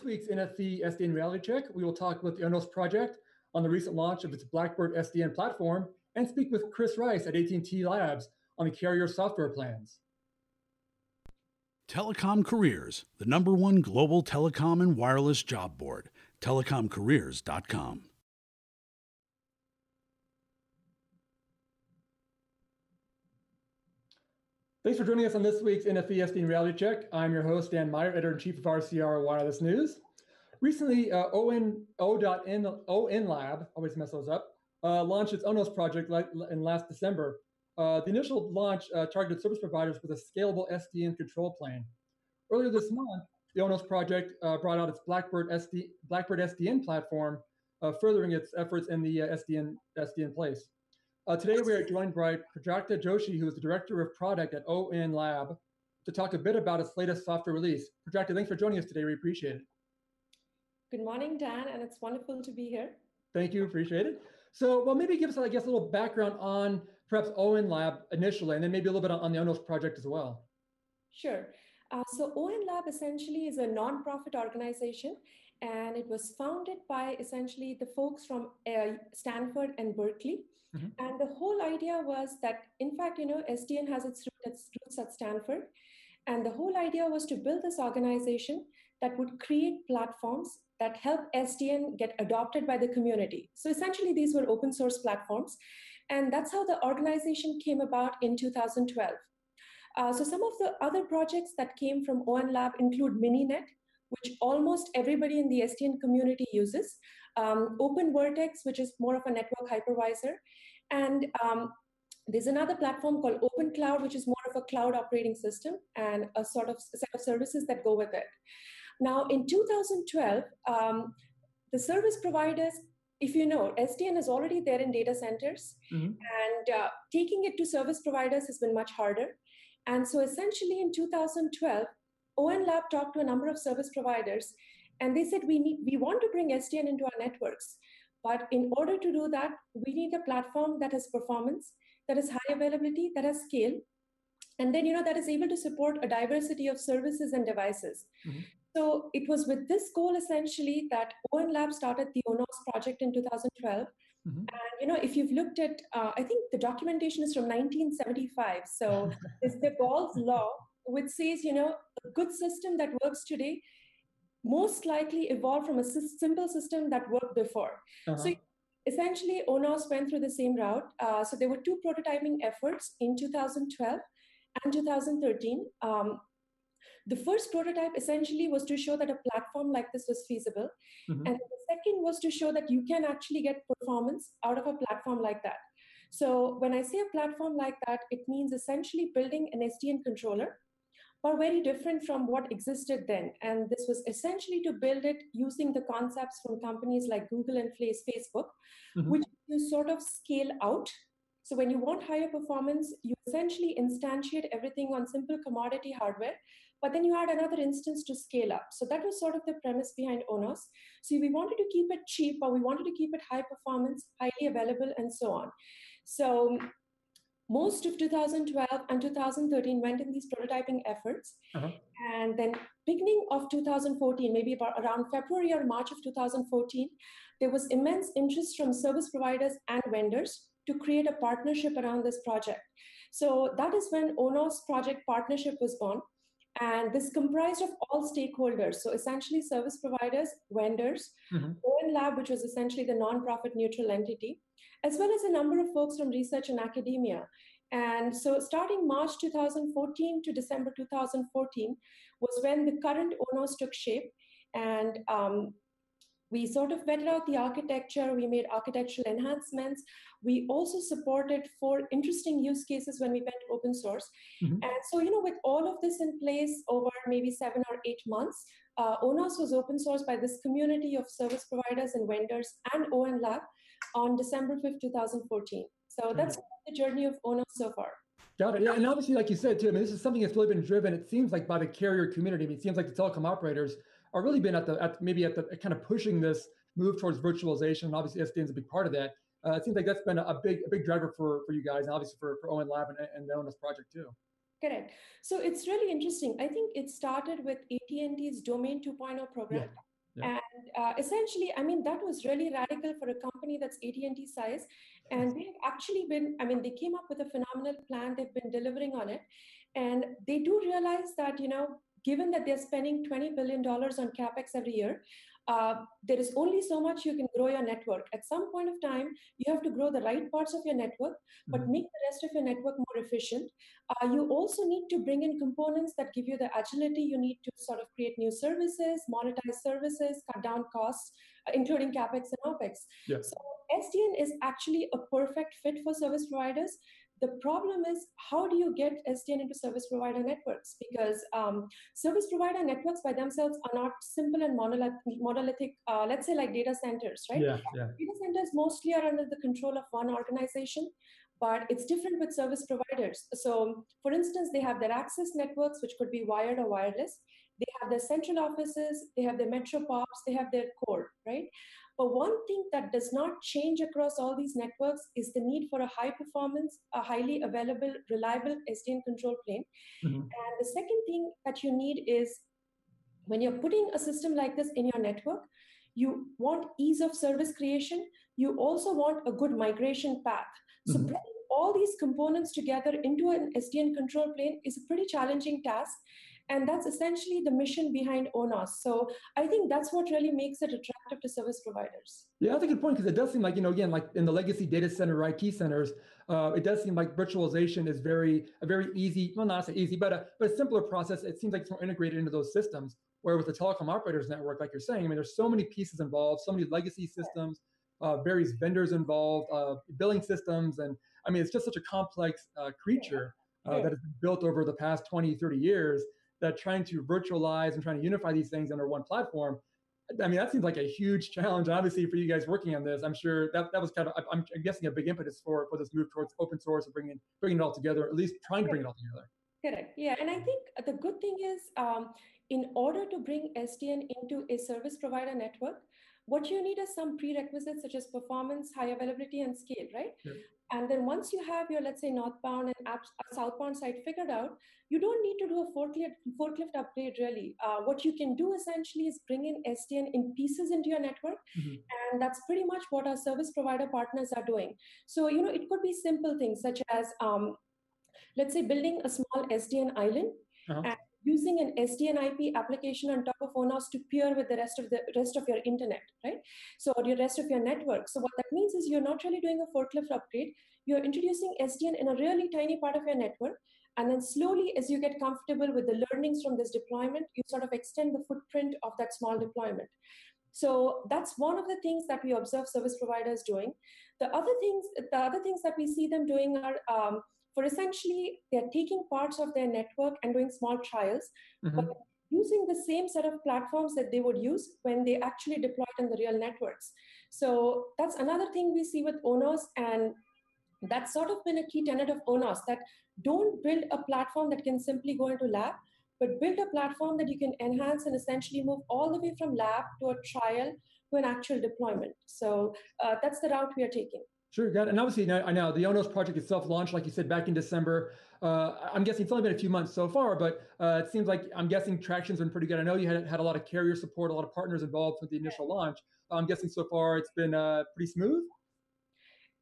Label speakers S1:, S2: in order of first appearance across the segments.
S1: this week's NFV SDN Reality Check, we will talk about the Onos project on the recent launch of its Blackbird SDN platform and speak with Chris Rice at AT&T Labs on the carrier software plans.
S2: Telecom Careers, the number one global telecom and wireless job board, telecomcareers.com.
S1: Thanks for joining us on this week's NFV SDN Reality Check. I'm your host, Dan Meyer, editor in chief of RCR Wireless News. Recently, uh, ON, O.N, ON Lab, always mess those up, uh, launched its ONOS project in last December. Uh, the initial launch uh, targeted service providers with a scalable SDN control plane. Earlier this month, the ONOS project uh, brought out its Blackbird, SD, Blackbird SDN platform, uh, furthering its efforts in the SDN, SDN place. Uh, today we are joined by Prajakta Joshi, who is the director of product at ON Lab, to talk a bit about its latest software release. Prajakta, thanks for joining us today. We appreciate it.
S3: Good morning, Dan, and it's wonderful to be here.
S1: Thank you, appreciate it. So, well, maybe give us, I guess, a little background on perhaps ON Lab initially, and then maybe a little bit on the ONOS project as well.
S3: Sure. Uh, so, ON Lab essentially is a nonprofit organization, and it was founded by essentially the folks from uh, Stanford and Berkeley. Mm-hmm. And the whole idea was that, in fact, you know, SDN has its roots at Stanford. And the whole idea was to build this organization that would create platforms that help SDN get adopted by the community. So essentially, these were open source platforms. And that's how the organization came about in 2012. Uh, so some of the other projects that came from ON Lab include MiniNet, which almost everybody in the SDN community uses um, OpenVirteX, which is more of a network hypervisor. And um, there's another platform called Open Cloud, which is more of a cloud operating system and a sort of set of services that go with it. Now, in 2012, um, the service providers, if you know, SDN is already there in data centers, mm-hmm. and uh, taking it to service providers has been much harder. And so, essentially, in 2012, ON Lab talked to a number of service providers and they said, we, need, we want to bring SDN into our networks. But in order to do that, we need a platform that has performance, that has high availability, that has scale, and then you know that is able to support a diversity of services and devices. Mm-hmm. So it was with this goal essentially that ON Lab started the ONOS project in 2012. Mm-hmm. And you know, if you've looked at, uh, I think the documentation is from 1975. So it's the Gall's law, which says you know a good system that works today most likely evolved from a simple system that worked before. Uh-huh. So essentially, ONOS went through the same route. Uh, so there were two prototyping efforts in 2012 and 2013. Um, the first prototype essentially was to show that a platform like this was feasible. Mm-hmm. And the second was to show that you can actually get performance out of a platform like that. So when I say a platform like that, it means essentially building an SDN controller are very different from what existed then. And this was essentially to build it using the concepts from companies like Google and Facebook, mm-hmm. which you sort of scale out. So when you want higher performance, you essentially instantiate everything on simple commodity hardware, but then you add another instance to scale up. So that was sort of the premise behind ONOS. So we wanted to keep it cheap, or we wanted to keep it high performance, highly available, and so on. So most of 2012 and 2013 went in these prototyping efforts uh-huh. and then beginning of 2014 maybe about around february or march of 2014 there was immense interest from service providers and vendors to create a partnership around this project so that is when onos project partnership was born and this comprised of all stakeholders so essentially service providers vendors mm-hmm. ON lab which was essentially the non-profit neutral entity as well as a number of folks from research and academia. And so, starting March 2014 to December 2014 was when the current ONOS took shape. And um, we sort of vetted out the architecture, we made architectural enhancements. We also supported four interesting use cases when we went open source. Mm-hmm. And so, you know, with all of this in place over maybe seven or eight months, uh, ONOS was open sourced by this community of service providers and vendors and ON Lab on December 5th, 2014. So that's the journey of ONOS so far.
S1: Got it. Yeah, and obviously, like you said too, I mean, this is something that's really been driven. It seems like by the carrier community. I mean, it seems like the telecom operators are really been at the at maybe at the kind of pushing this move towards virtualization. And obviously, SDN is a big part of that. Uh, it seems like that's been a big a big driver for for you guys, and obviously for for ON Lab and, and the ONOS project too.
S3: Correct. So it's really interesting. I think it started with AT&T's Domain 2.0 program. Yeah uh, essentially, I mean, that was really radical for a company that's AT&T size. And they've actually been, I mean, they came up with a phenomenal plan. They've been delivering on it. And they do realize that, you know, given that they're spending $20 billion on CapEx every year, uh, there is only so much you can grow your network. At some point of time, you have to grow the right parts of your network, but mm-hmm. make the rest of your network more efficient. Uh, you also need to bring in components that give you the agility you need to sort of create new services, monetize services, cut down costs, uh, including capex and opex. Yeah. So SDN is actually a perfect fit for service providers the problem is how do you get SDN into service provider networks? Because um, service provider networks by themselves are not simple and monolithic, uh, let's say like data centers, right?
S1: Yeah, yeah.
S3: Data centers mostly are under the control of one organization, but it's different with service providers. So, for instance, they have their access networks, which could be wired or wireless. They have their central offices, they have their metro pops, they have their core, right? But one thing that does not change across all these networks is the need for a high performance, a highly available, reliable SDN control plane. Mm-hmm. And the second thing that you need is when you're putting a system like this in your network, you want ease of service creation. You also want a good migration path. So mm-hmm. bringing all these components together into an SDN control plane is a pretty challenging task. And that's essentially the mission behind ONOS. So I think that's what really makes it attractive to service providers.
S1: Yeah, that's a good point because it does seem like, you know, again, like in the legacy data center IT centers, uh, it does seem like virtualization is very, a very easy, well, not so easy, but a, but a simpler process. It seems like it's more integrated into those systems. Where with the telecom operators network, like you're saying, I mean, there's so many pieces involved, so many legacy systems, uh, various vendors involved, uh, billing systems. And I mean, it's just such a complex uh, creature uh, that has been built over the past 20, 30 years that trying to virtualize and trying to unify these things under one platform I mean, that seems like a huge challenge. Obviously, for you guys working on this, I'm sure that, that was kind of, I'm, guessing, a big impetus for, for this move towards open source and bringing bringing it all together, at least trying to bring it all together.
S3: Correct. Yeah, and I think the good thing is, um, in order to bring SDN into a service provider network, what you need is some prerequisites such as performance, high availability, and scale, right? Yeah. And then once you have your, let's say, northbound and uh, southbound side figured out, you don't need to do a forklift, forklift upgrade really. Uh, what you can do essentially is bring in SDN in pieces into your network. Mm-hmm. And that's pretty much what our service provider partners are doing. So, you know, it could be simple things such as, um, let's say, building a small SDN island. Uh-huh. And using an SDN IP application on top of ONOS to peer with the rest of the rest of your internet, right? So or the rest of your network. So what that means is you're not really doing a forklift upgrade. You're introducing SDN in a really tiny part of your network. And then slowly, as you get comfortable with the learnings from this deployment, you sort of extend the footprint of that small deployment. So that's one of the things that we observe service providers doing. The other things, the other things that we see them doing are um, for essentially they're taking parts of their network and doing small trials, mm-hmm. but using the same set of platforms that they would use when they actually deployed in the real networks. So that's another thing we see with ONOS, and that's sort of been a key tenet of ONOS that don't build a platform that can simply go into lab, but build a platform that you can enhance and essentially move all the way from lab to a trial to an actual deployment. So uh, that's the route we are taking.
S1: Sure, got it. And obviously, I know the ONOS project itself launched, like you said, back in December. Uh, I'm guessing it's only been a few months so far, but uh, it seems like I'm guessing traction's been pretty good. I know you had had a lot of carrier support, a lot of partners involved with the initial launch. I'm guessing so far it's been uh, pretty smooth.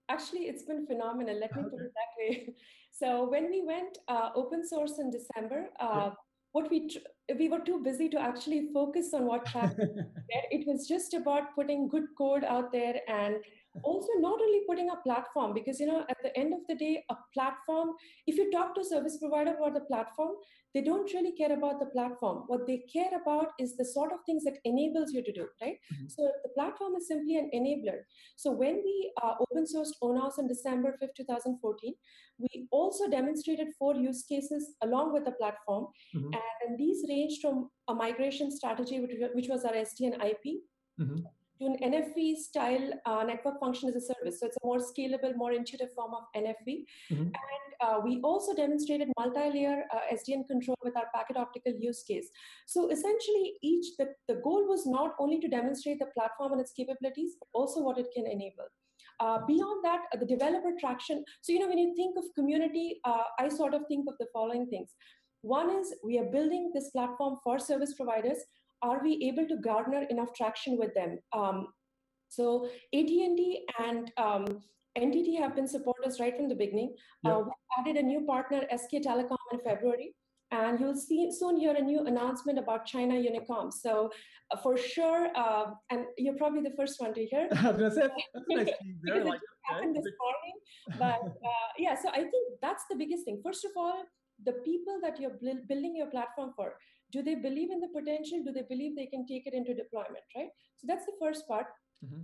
S3: Actually, it's been phenomenal. Let me okay. put it that way. So when we went uh, open source in December, uh, yeah. what we tr- we were too busy to actually focus on what happened. it was just about putting good code out there and also not only putting a platform because you know at the end of the day a platform if you talk to a service provider about the platform they don't really care about the platform what they care about is the sort of things that enables you to do right mm-hmm. so the platform is simply an enabler so when we uh, open sourced onos on december 5th 2014 we also demonstrated four use cases along with the platform mm-hmm. and these ranged from a migration strategy which, which was our sdn ip mm-hmm to an NFV style uh, network function as a service. So it's a more scalable, more intuitive form of NFV. Mm-hmm. And uh, we also demonstrated multi-layer uh, SDN control with our packet optical use case. So essentially, each the, the goal was not only to demonstrate the platform and its capabilities, but also what it can enable. Uh, beyond that, uh, the developer traction. So, you know, when you think of community, uh, I sort of think of the following things. One is we are building this platform for service providers are we able to garner enough traction with them? Um, so AT&T and um, NTT have been supporters right from the beginning. Yep. Uh, we added a new partner, SK Telecom, in February. And you'll see soon hear a new announcement about China Unicom. So uh, for sure, uh, and you're probably the first one to hear.
S1: I was gonna say nice
S3: there. like, happened this morning, but uh, yeah. So I think that's the biggest thing. First of all, the people that you're building your platform for, do they believe in the potential? Do they believe they can take it into deployment? Right. So that's the first part. Mm-hmm.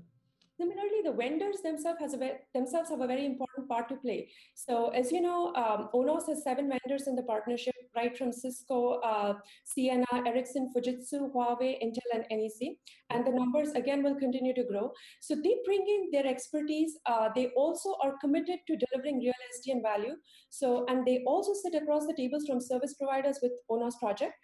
S3: Similarly, the vendors themselves, has a ve- themselves have a very important part to play. So as you know, um, ONOS has seven vendors in the partnership, right from Cisco, uh, Ciena, Ericsson, Fujitsu, Huawei, Intel, and NEC. And the numbers, again, will continue to grow. So they bring in their expertise. Uh, they also are committed to delivering real SDN value. So, and they also sit across the tables from service providers with ONOS project.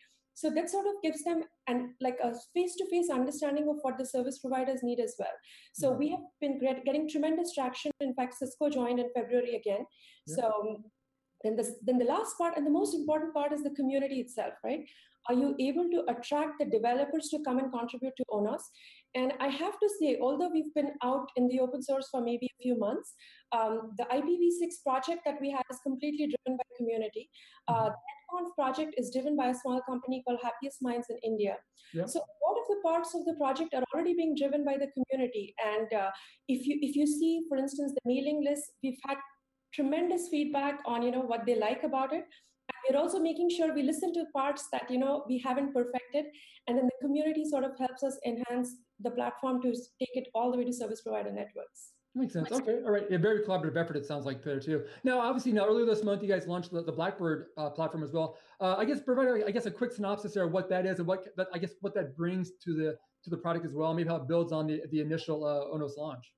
S3: So that sort of gives them and like a face-to-face understanding of what the service providers need as well. So mm-hmm. we have been getting tremendous traction. In fact, Cisco joined in February again. Yeah. So um, then the, then the last part and the most important part is the community itself, right? Are you able to attract the developers to come and contribute to ONOS? And I have to say, although we've been out in the open source for maybe a few months, um, the IPv6 project that we have is completely driven by community. Uh, NetConf project is driven by a small company called Happiest Minds in India. So all of the parts of the project are already being driven by the community. And uh, if you if you see, for instance, the mailing list, we've had tremendous feedback on you know what they like about it. And we're also making sure we listen to parts that you know we haven't perfected, and then the community sort of helps us enhance the platform to take it all the way to service provider networks.
S1: Makes sense. Okay. All right. A very collaborative effort, it sounds like there too. Now, obviously, now earlier this month, you guys launched the, the Blackbird uh, platform as well. Uh, I guess provide, I guess, a quick synopsis there of what that is and what that, I guess, what that brings to the to the product as well. Maybe how it builds on the, the initial uh, Onos launch.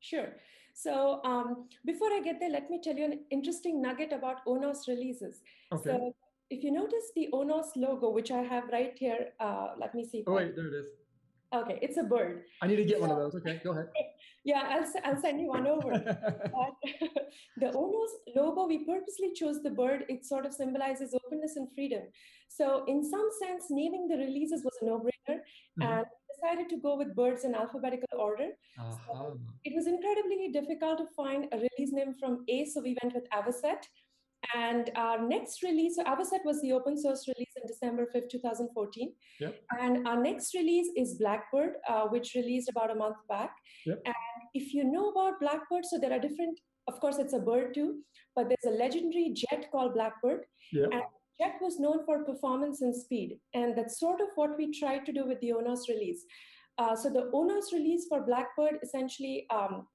S3: Sure. So um, before I get there, let me tell you an interesting nugget about Onos releases. Okay. So if you notice the Onos logo, which I have right here, uh, let me see.
S1: Oh, wait, there it is.
S3: Okay, it's a bird.
S1: I need to get so, one of those. Okay, go ahead.
S3: yeah, I'll, I'll send you one over. the Onos logo, we purposely chose the bird. It sort of symbolizes openness and freedom. So, in some sense, naming the releases was a no brainer. Mm-hmm. And decided to go with birds in alphabetical order. Uh-huh. So it was incredibly difficult to find a release name from A, so we went with Avocet. And our next release, so Avocet was the open source release in December 5th, 2014. Yep. And our next release is Blackbird, uh, which released about a month back. Yep. And if you know about Blackbird, so there are different, of course, it's a bird too, but there's a legendary jet called Blackbird. Yep. And Jet was known for performance and speed. And that's sort of what we tried to do with the ONOS release. Uh, so the ONOS release for Blackbird essentially um,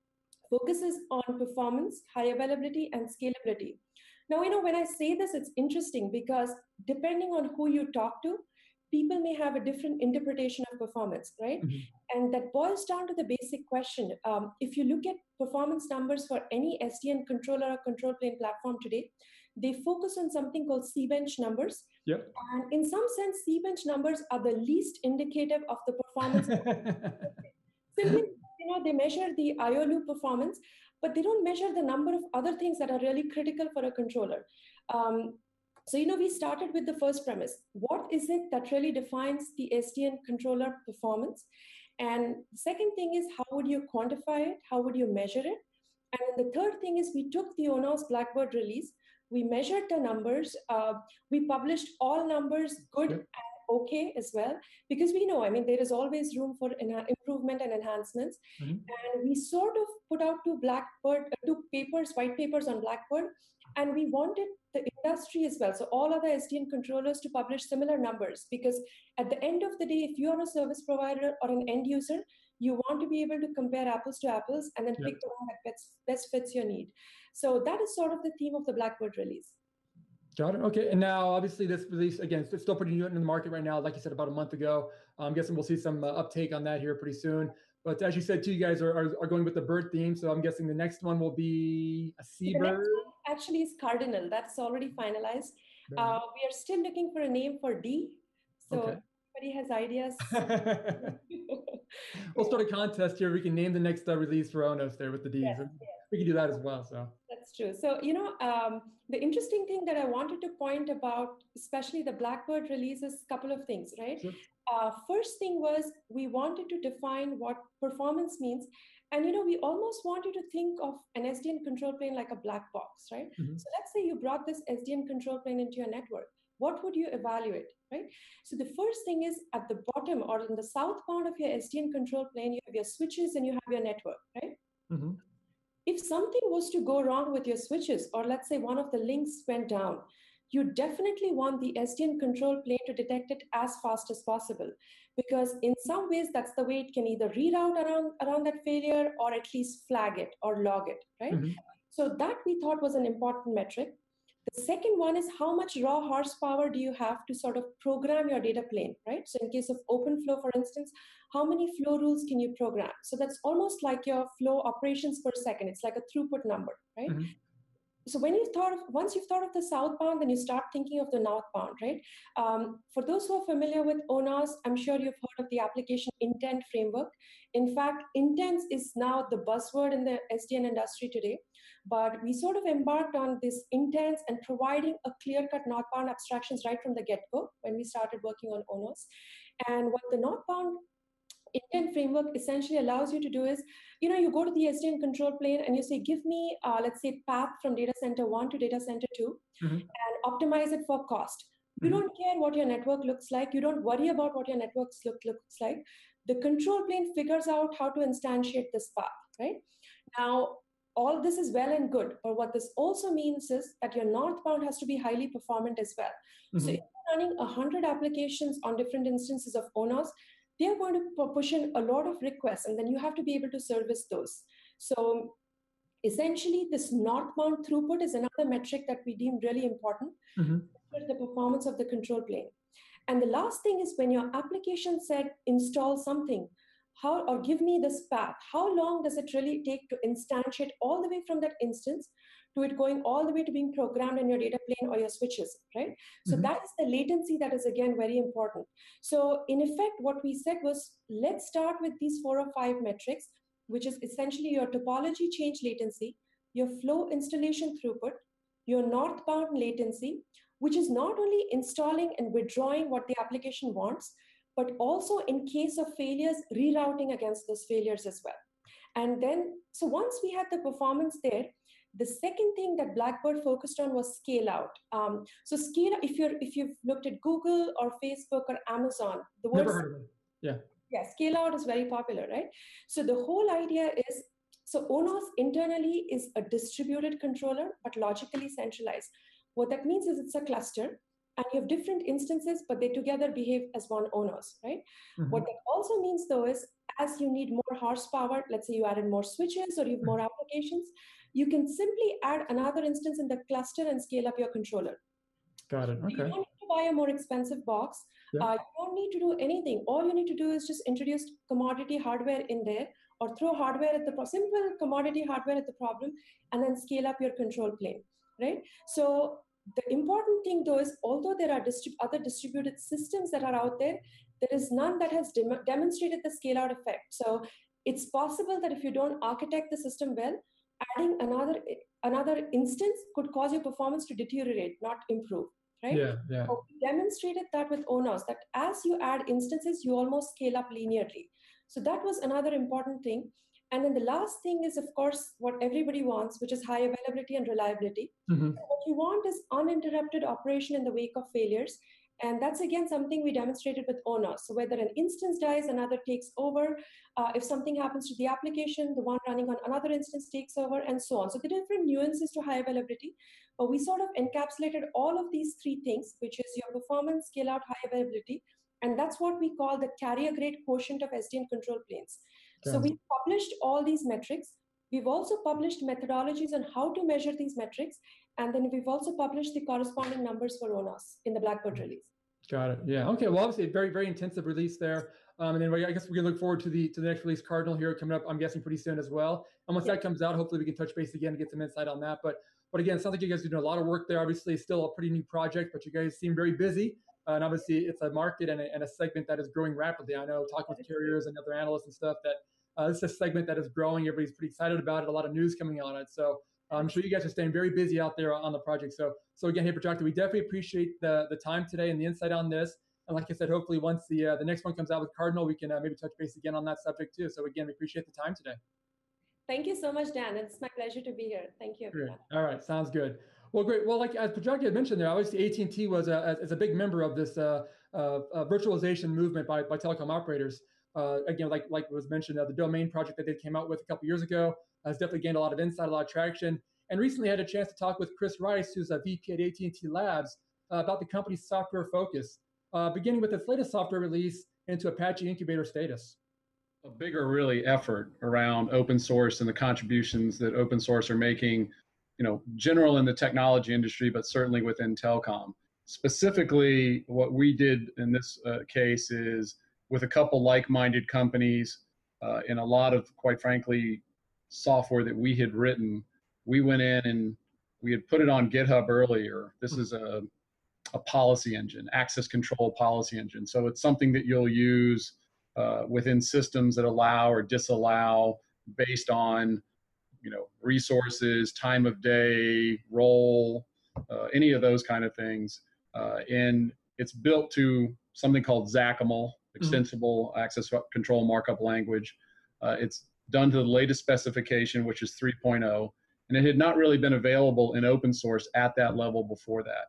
S3: focuses on performance, high availability, and scalability. Now, you know, when I say this, it's interesting because depending on who you talk to, people may have a different interpretation of performance, right? Mm-hmm. And that boils down to the basic question. Um, if you look at performance numbers for any SDN controller or control plane platform today, they focus on something called C-bench numbers. Yep. And in some sense, C-bench numbers are the least indicative of the performance. Simply, you know, they measure the IO loop performance, but they don't measure the number of other things that are really critical for a controller. Um, so, you know, we started with the first premise. What is it that really defines the SDN controller performance? And the second thing is, how would you quantify it? How would you measure it? And the third thing is, we took the ONOS Blackbird release, we measured the numbers, uh, we published all numbers, good yep. and okay as well, because we know, I mean, there is always room for improvement and enhancements. Mm-hmm. And we sort of put out two blackboard, uh, two papers, white papers on Blackbird, and we wanted the industry as well, so all other SDN controllers to publish similar numbers, because at the end of the day, if you are a service provider or an end user, you want to be able to compare apples to apples and then yep. pick the one that best, best fits your need. So that is sort of the theme of the Blackbird release.
S1: Got it. Okay. And now, obviously, this release again, it's still pretty new in the market right now. Like you said, about a month ago. I'm guessing we'll see some uh, uptake on that here pretty soon. But as you said, too, you guys are, are, are, going with the bird theme. So I'm guessing the next one will be a seabird.
S3: Actually, is cardinal. That's already finalized. Uh, we are still looking for a name for D. So okay. everybody has ideas.
S1: we'll start a contest here. We can name the next uh, release for Onos there with the Ds. Yes, yes. We can do that as well. So
S3: that's that's true. So, you know, um, the interesting thing that I wanted to point about, especially the Blackbird release, is a couple of things, right? Sure. Uh, first thing was we wanted to define what performance means. And, you know, we almost wanted to think of an SDN control plane like a black box, right? Mm-hmm. So let's say you brought this SDN control plane into your network. What would you evaluate, right? So the first thing is at the bottom or in the south part of your SDN control plane, you have your switches and you have your network, right? Mm-hmm. If something was to go wrong with your switches, or let's say one of the links went down, you definitely want the SDN control plane to detect it as fast as possible. Because in some ways, that's the way it can either reroute around, around that failure or at least flag it or log it, right? Mm-hmm. So that we thought was an important metric. The second one is how much raw horsepower do you have to sort of program your data plane, right? So in case of OpenFlow, for instance, how many flow rules can you program? So that's almost like your flow operations per second. It's like a throughput number, right? Mm-hmm. So when you thought of once you've thought of the southbound, then you start thinking of the northbound, right? Um, for those who are familiar with ONOS, I'm sure you've heard of the application intent framework. In fact, intents is now the buzzword in the SDN industry today. But we sort of embarked on this intents and providing a clear-cut northbound abstractions right from the get-go when we started working on ONOS. And what the northbound intent framework essentially allows you to do is, you know, you go to the SDN control plane and you say, give me, uh, let's say, path from data center one to data center 2 mm-hmm. and optimize it for cost. You mm-hmm. don't care what your network looks like. You don't worry about what your network look, looks like. The control plane figures out how to instantiate this path, right? Now, all this is well and good, but what this also means is that your northbound has to be highly performant as well. Mm-hmm. So if you're running 100 applications on different instances of ONOS, they're going to push in a lot of requests, and then you have to be able to service those. So essentially, this northbound throughput is another metric that we deem really important mm-hmm. for the performance of the control plane. And the last thing is when your application said install something, how or give me this path, how long does it really take to instantiate all the way from that instance to it going all the way to being programmed in your data plane or your switches, right? So mm-hmm. that is the latency that is again very important. So in effect, what we said was let's start with these four or five metrics, which is essentially your topology change latency, your flow installation throughput, your northbound latency, which is not only installing and withdrawing what the application wants, but also in case of failures, rerouting against those failures as well. And then, so once we had the performance there, the second thing that Blackbird focused on was scale out. Um, so scale, if you're if you've looked at Google or Facebook or Amazon,
S1: the word Never heard of it. Yeah.
S3: Yeah, scale out is very popular, right? So the whole idea is so Onos internally is a distributed controller, but logically centralized. What that means is it's a cluster, and you have different instances, but they together behave as one ONOS, right? Mm-hmm. What that also means though is as you need more horsepower, let's say you added more switches or you have more mm-hmm. applications, you can simply add another instance in the cluster and scale up your controller.
S1: Got it. Okay. You
S3: don't need to buy a more expensive box. Yeah. Uh, you don't need to do anything. All you need to do is just introduce commodity hardware in there or throw hardware at the pro- simple commodity hardware at the problem and then scale up your control plane, right? So the important thing though is although there are distrib- other distributed systems that are out there, there is none that has dem- demonstrated the scale out effect. So it's possible that if you don't architect the system well, adding another another instance could cause your performance to deteriorate, not improve. Right?
S1: Yeah, yeah.
S3: So we demonstrated that with ONOS, that as you add instances, you almost scale up linearly. So that was another important thing. And then the last thing is, of course, what everybody wants, which is high availability and reliability. Mm-hmm. what you want is uninterrupted operation in the wake of failures. And that's again something we demonstrated with ONOS. So whether an instance dies, another takes over. Uh, if something happens to the application, the one running on another instance takes over, and so on. So the different nuances to high availability. But we sort of encapsulated all of these three things, which is your performance, scale out, high availability. And that's what we call the carrier grade quotient of SDN control planes. So we published all these metrics. We've also published methodologies on how to measure these metrics. And then we've also published the corresponding numbers for ONOS in the Blackbird release.
S1: Got it. Yeah. Okay. Well, obviously, a very, very intensive release there. Um, and then I guess we can look forward to the to the next release, Cardinal, here coming up. I'm guessing pretty soon as well. And once yeah. that comes out, hopefully we can touch base again and get some insight on that. But but again, it sounds like you guys are doing a lot of work there. Obviously, still a pretty new project, but you guys seem very busy. Uh, and obviously, it's a market and a, and a segment that is growing rapidly. I know talking with carriers and other analysts and stuff that uh, this is a segment that is growing. Everybody's pretty excited about it. A lot of news coming on it. So I'm sure you guys are staying very busy out there on the project. So, so again, hey, Prajakta, we definitely appreciate the the time today and the insight on this. And like I said, hopefully once the uh, the next one comes out with Cardinal, we can uh, maybe touch base again on that subject too. So again, we appreciate the time today.
S3: Thank you so much, Dan. It's my pleasure to be here. Thank you.
S1: Great. All right, sounds good. Well, great. Well, like as Prajakta had mentioned there, obviously AT&T was a, is a big member of this uh, uh, uh, virtualization movement by, by telecom operators. Uh, again, like like was mentioned, the domain project that they came out with a couple years ago has definitely gained a lot of insight, a lot of traction. And recently, I had a chance to talk with Chris Rice, who's a VP at AT&T Labs, about the company's software focus, beginning with its latest software release into Apache Incubator status
S4: a bigger really effort around open source and the contributions that open source are making you know general in the technology industry but certainly within telecom. Specifically what we did in this uh, case is with a couple like-minded companies uh, in a lot of quite frankly software that we had written we went in and we had put it on github earlier. This is a, a policy engine access control policy engine. So it's something that you'll use uh, within systems that allow or disallow based on you know resources time of day role uh, any of those kind of things uh, and it's built to something called XACML, mm-hmm. extensible mm-hmm. access control markup language. Uh, it's done to the latest specification, which is 3.0, and it had not really been available in open source at that level before that.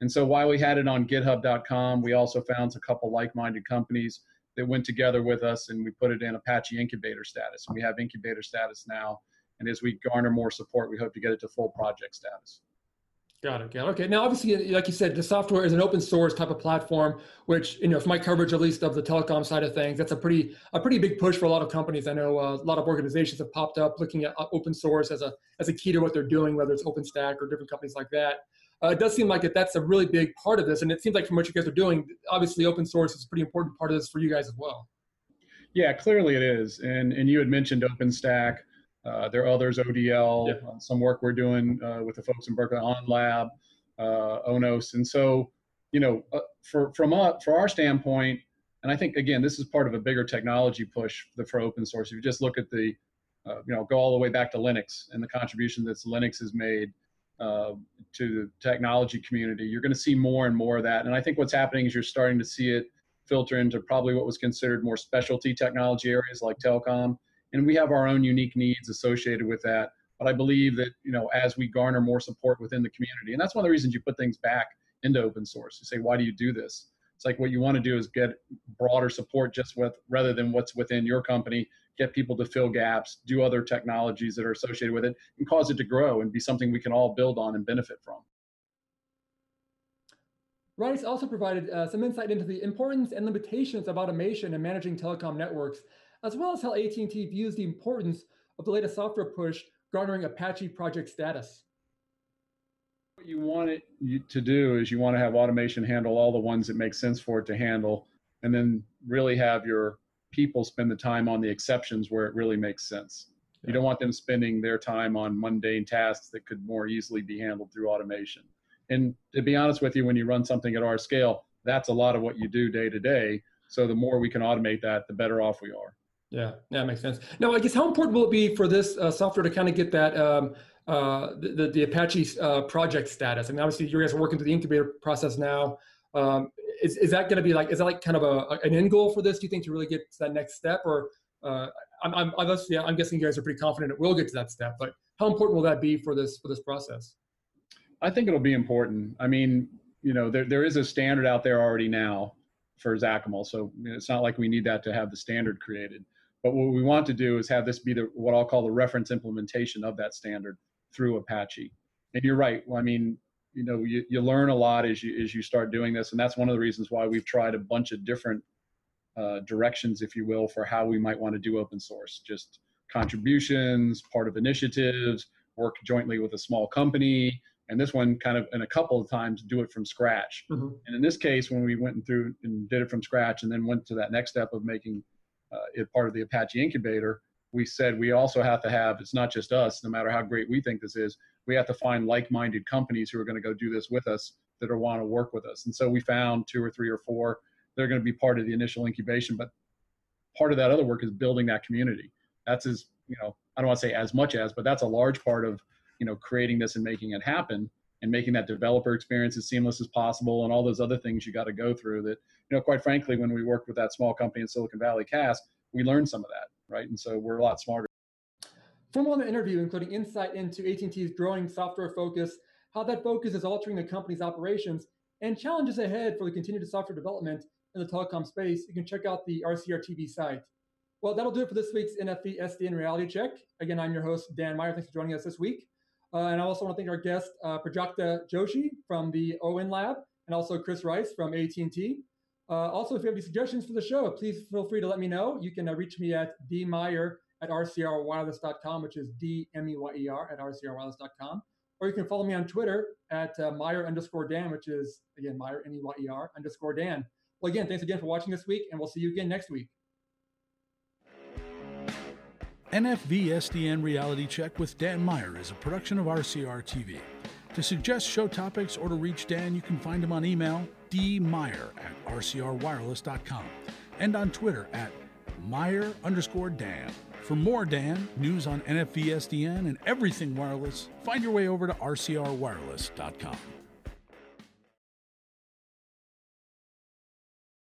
S4: And so while we had it on github.com, we also found a couple like-minded companies that went together with us and we put it in Apache incubator status. And we have incubator status now. And as we garner more support, we hope to get it to full project status.
S1: Got it. Got it. Okay. Now, obviously, like you said, the software is an open source type of platform, which you know, from my coverage at least of the telecom side of things, that's a pretty a pretty big push for a lot of companies. I know uh, a lot of organizations have popped up looking at uh, open source as a as a key to what they're doing, whether it's OpenStack or different companies like that. Uh, it does seem like that that's a really big part of this, and it seems like from what you guys are doing, obviously, open source is a pretty important part of this for you guys as well.
S4: Yeah, clearly it is, and and you had mentioned OpenStack. Uh, there are others, ODL, yeah. uh, some work we're doing uh, with the folks in Berkeley OnLab, uh, Onos, and so you know, uh, for from our, for our standpoint, and I think again, this is part of a bigger technology push for open source. If you just look at the, you know, go all the way back to Linux and the contribution that Linux has made uh, to the technology community. You're going to see more and more of that. And I think what's happening is you're starting to see it filter into probably what was considered more specialty technology areas like telecom. And we have our own unique needs associated with that. But I believe that, you know, as we garner more support within the community, and that's one of the reasons you put things back into open source. You say, why do you do this? It's like what you want to do is get broader support just with rather than what's within your company get people to fill gaps, do other technologies that are associated with it, and cause it to grow and be something we can all build on and benefit from.
S1: Rice also provided uh, some insight into the importance and limitations of automation in managing telecom networks, as well as how AT&T views the importance of the latest software push garnering Apache project status.
S4: What you want it to do is you want to have automation handle all the ones that make sense for it to handle, and then really have your people spend the time on the exceptions where it really makes sense. Yeah. You don't want them spending their time on mundane tasks that could more easily be handled through automation. And to be honest with you, when you run something at our scale, that's a lot of what you do day to day. So the more we can automate that, the better off we are.
S1: Yeah, that makes sense. Now, I guess how important will it be for this uh, software to kind of get that um, uh, the, the Apache uh, project status? I mean, obviously, you guys are working through the incubator process now. Um, is, is that going to be like is that like kind of a, an end goal for this? Do you think to really get to that next step, or uh, I'm I'm obviously I'm guessing you guys are pretty confident it will get to that step, but how important will that be for this for this process?
S4: I think it'll be important. I mean, you know, there there is a standard out there already now for XACML, so it's not like we need that to have the standard created. But what we want to do is have this be the what I'll call the reference implementation of that standard through Apache. And you're right. I mean, you know you, you learn a lot as you as you start doing this and that's one of the reasons why we've tried a bunch of different uh, directions if you will for how we might want to do open source just contributions part of initiatives work jointly with a small company and this one kind of in a couple of times do it from scratch mm-hmm. and in this case when we went through and did it from scratch and then went to that next step of making uh, part of the apache incubator we said we also have to have it's not just us no matter how great we think this is we have to find like-minded companies who are going to go do this with us that are want to work with us. And so we found two or three or four they're going to be part of the initial incubation but part of that other work is building that community. That's as you know i don't want to say as much as but that's a large part of you know creating this and making it happen and making that developer experience as seamless as possible and all those other things you got to go through that you know quite frankly when we worked with that small company in silicon valley Cask we learned some of that right? And so we're a lot smarter.
S1: From on the interview including insight into at&t's growing software focus how that focus is altering the company's operations and challenges ahead for the continued software development in the telecom space you can check out the rcr tv site. Well that'll do it for this week's nfv sdn reality check. Again i'm your host dan meyer. Thanks for joining us this week uh, and I also want to thank our guest, uh, Prajakta Joshi from the ON Lab, and also Chris Rice from AT&T. Uh, also, if you have any suggestions for the show, please feel free to let me know. You can uh, reach me at dmeyer at rcrwireless.com, which is D-M-E-Y-E-R at rcrwireless.com. Or you can follow me on Twitter at uh, Meyer underscore Dan, which is, again, Meyer, M-E-Y-E-R underscore Dan. Well, again, thanks again for watching this week, and we'll see you again next week.
S2: NFV SDN Reality Check with Dan Meyer is a production of RCR TV. To suggest show topics or to reach Dan, you can find him on email, dmeyer at rcrwireless.com, and on Twitter at Meyer underscore Dan. For more Dan, news on NFV SDN, and everything wireless, find your way over to rcrwireless.com.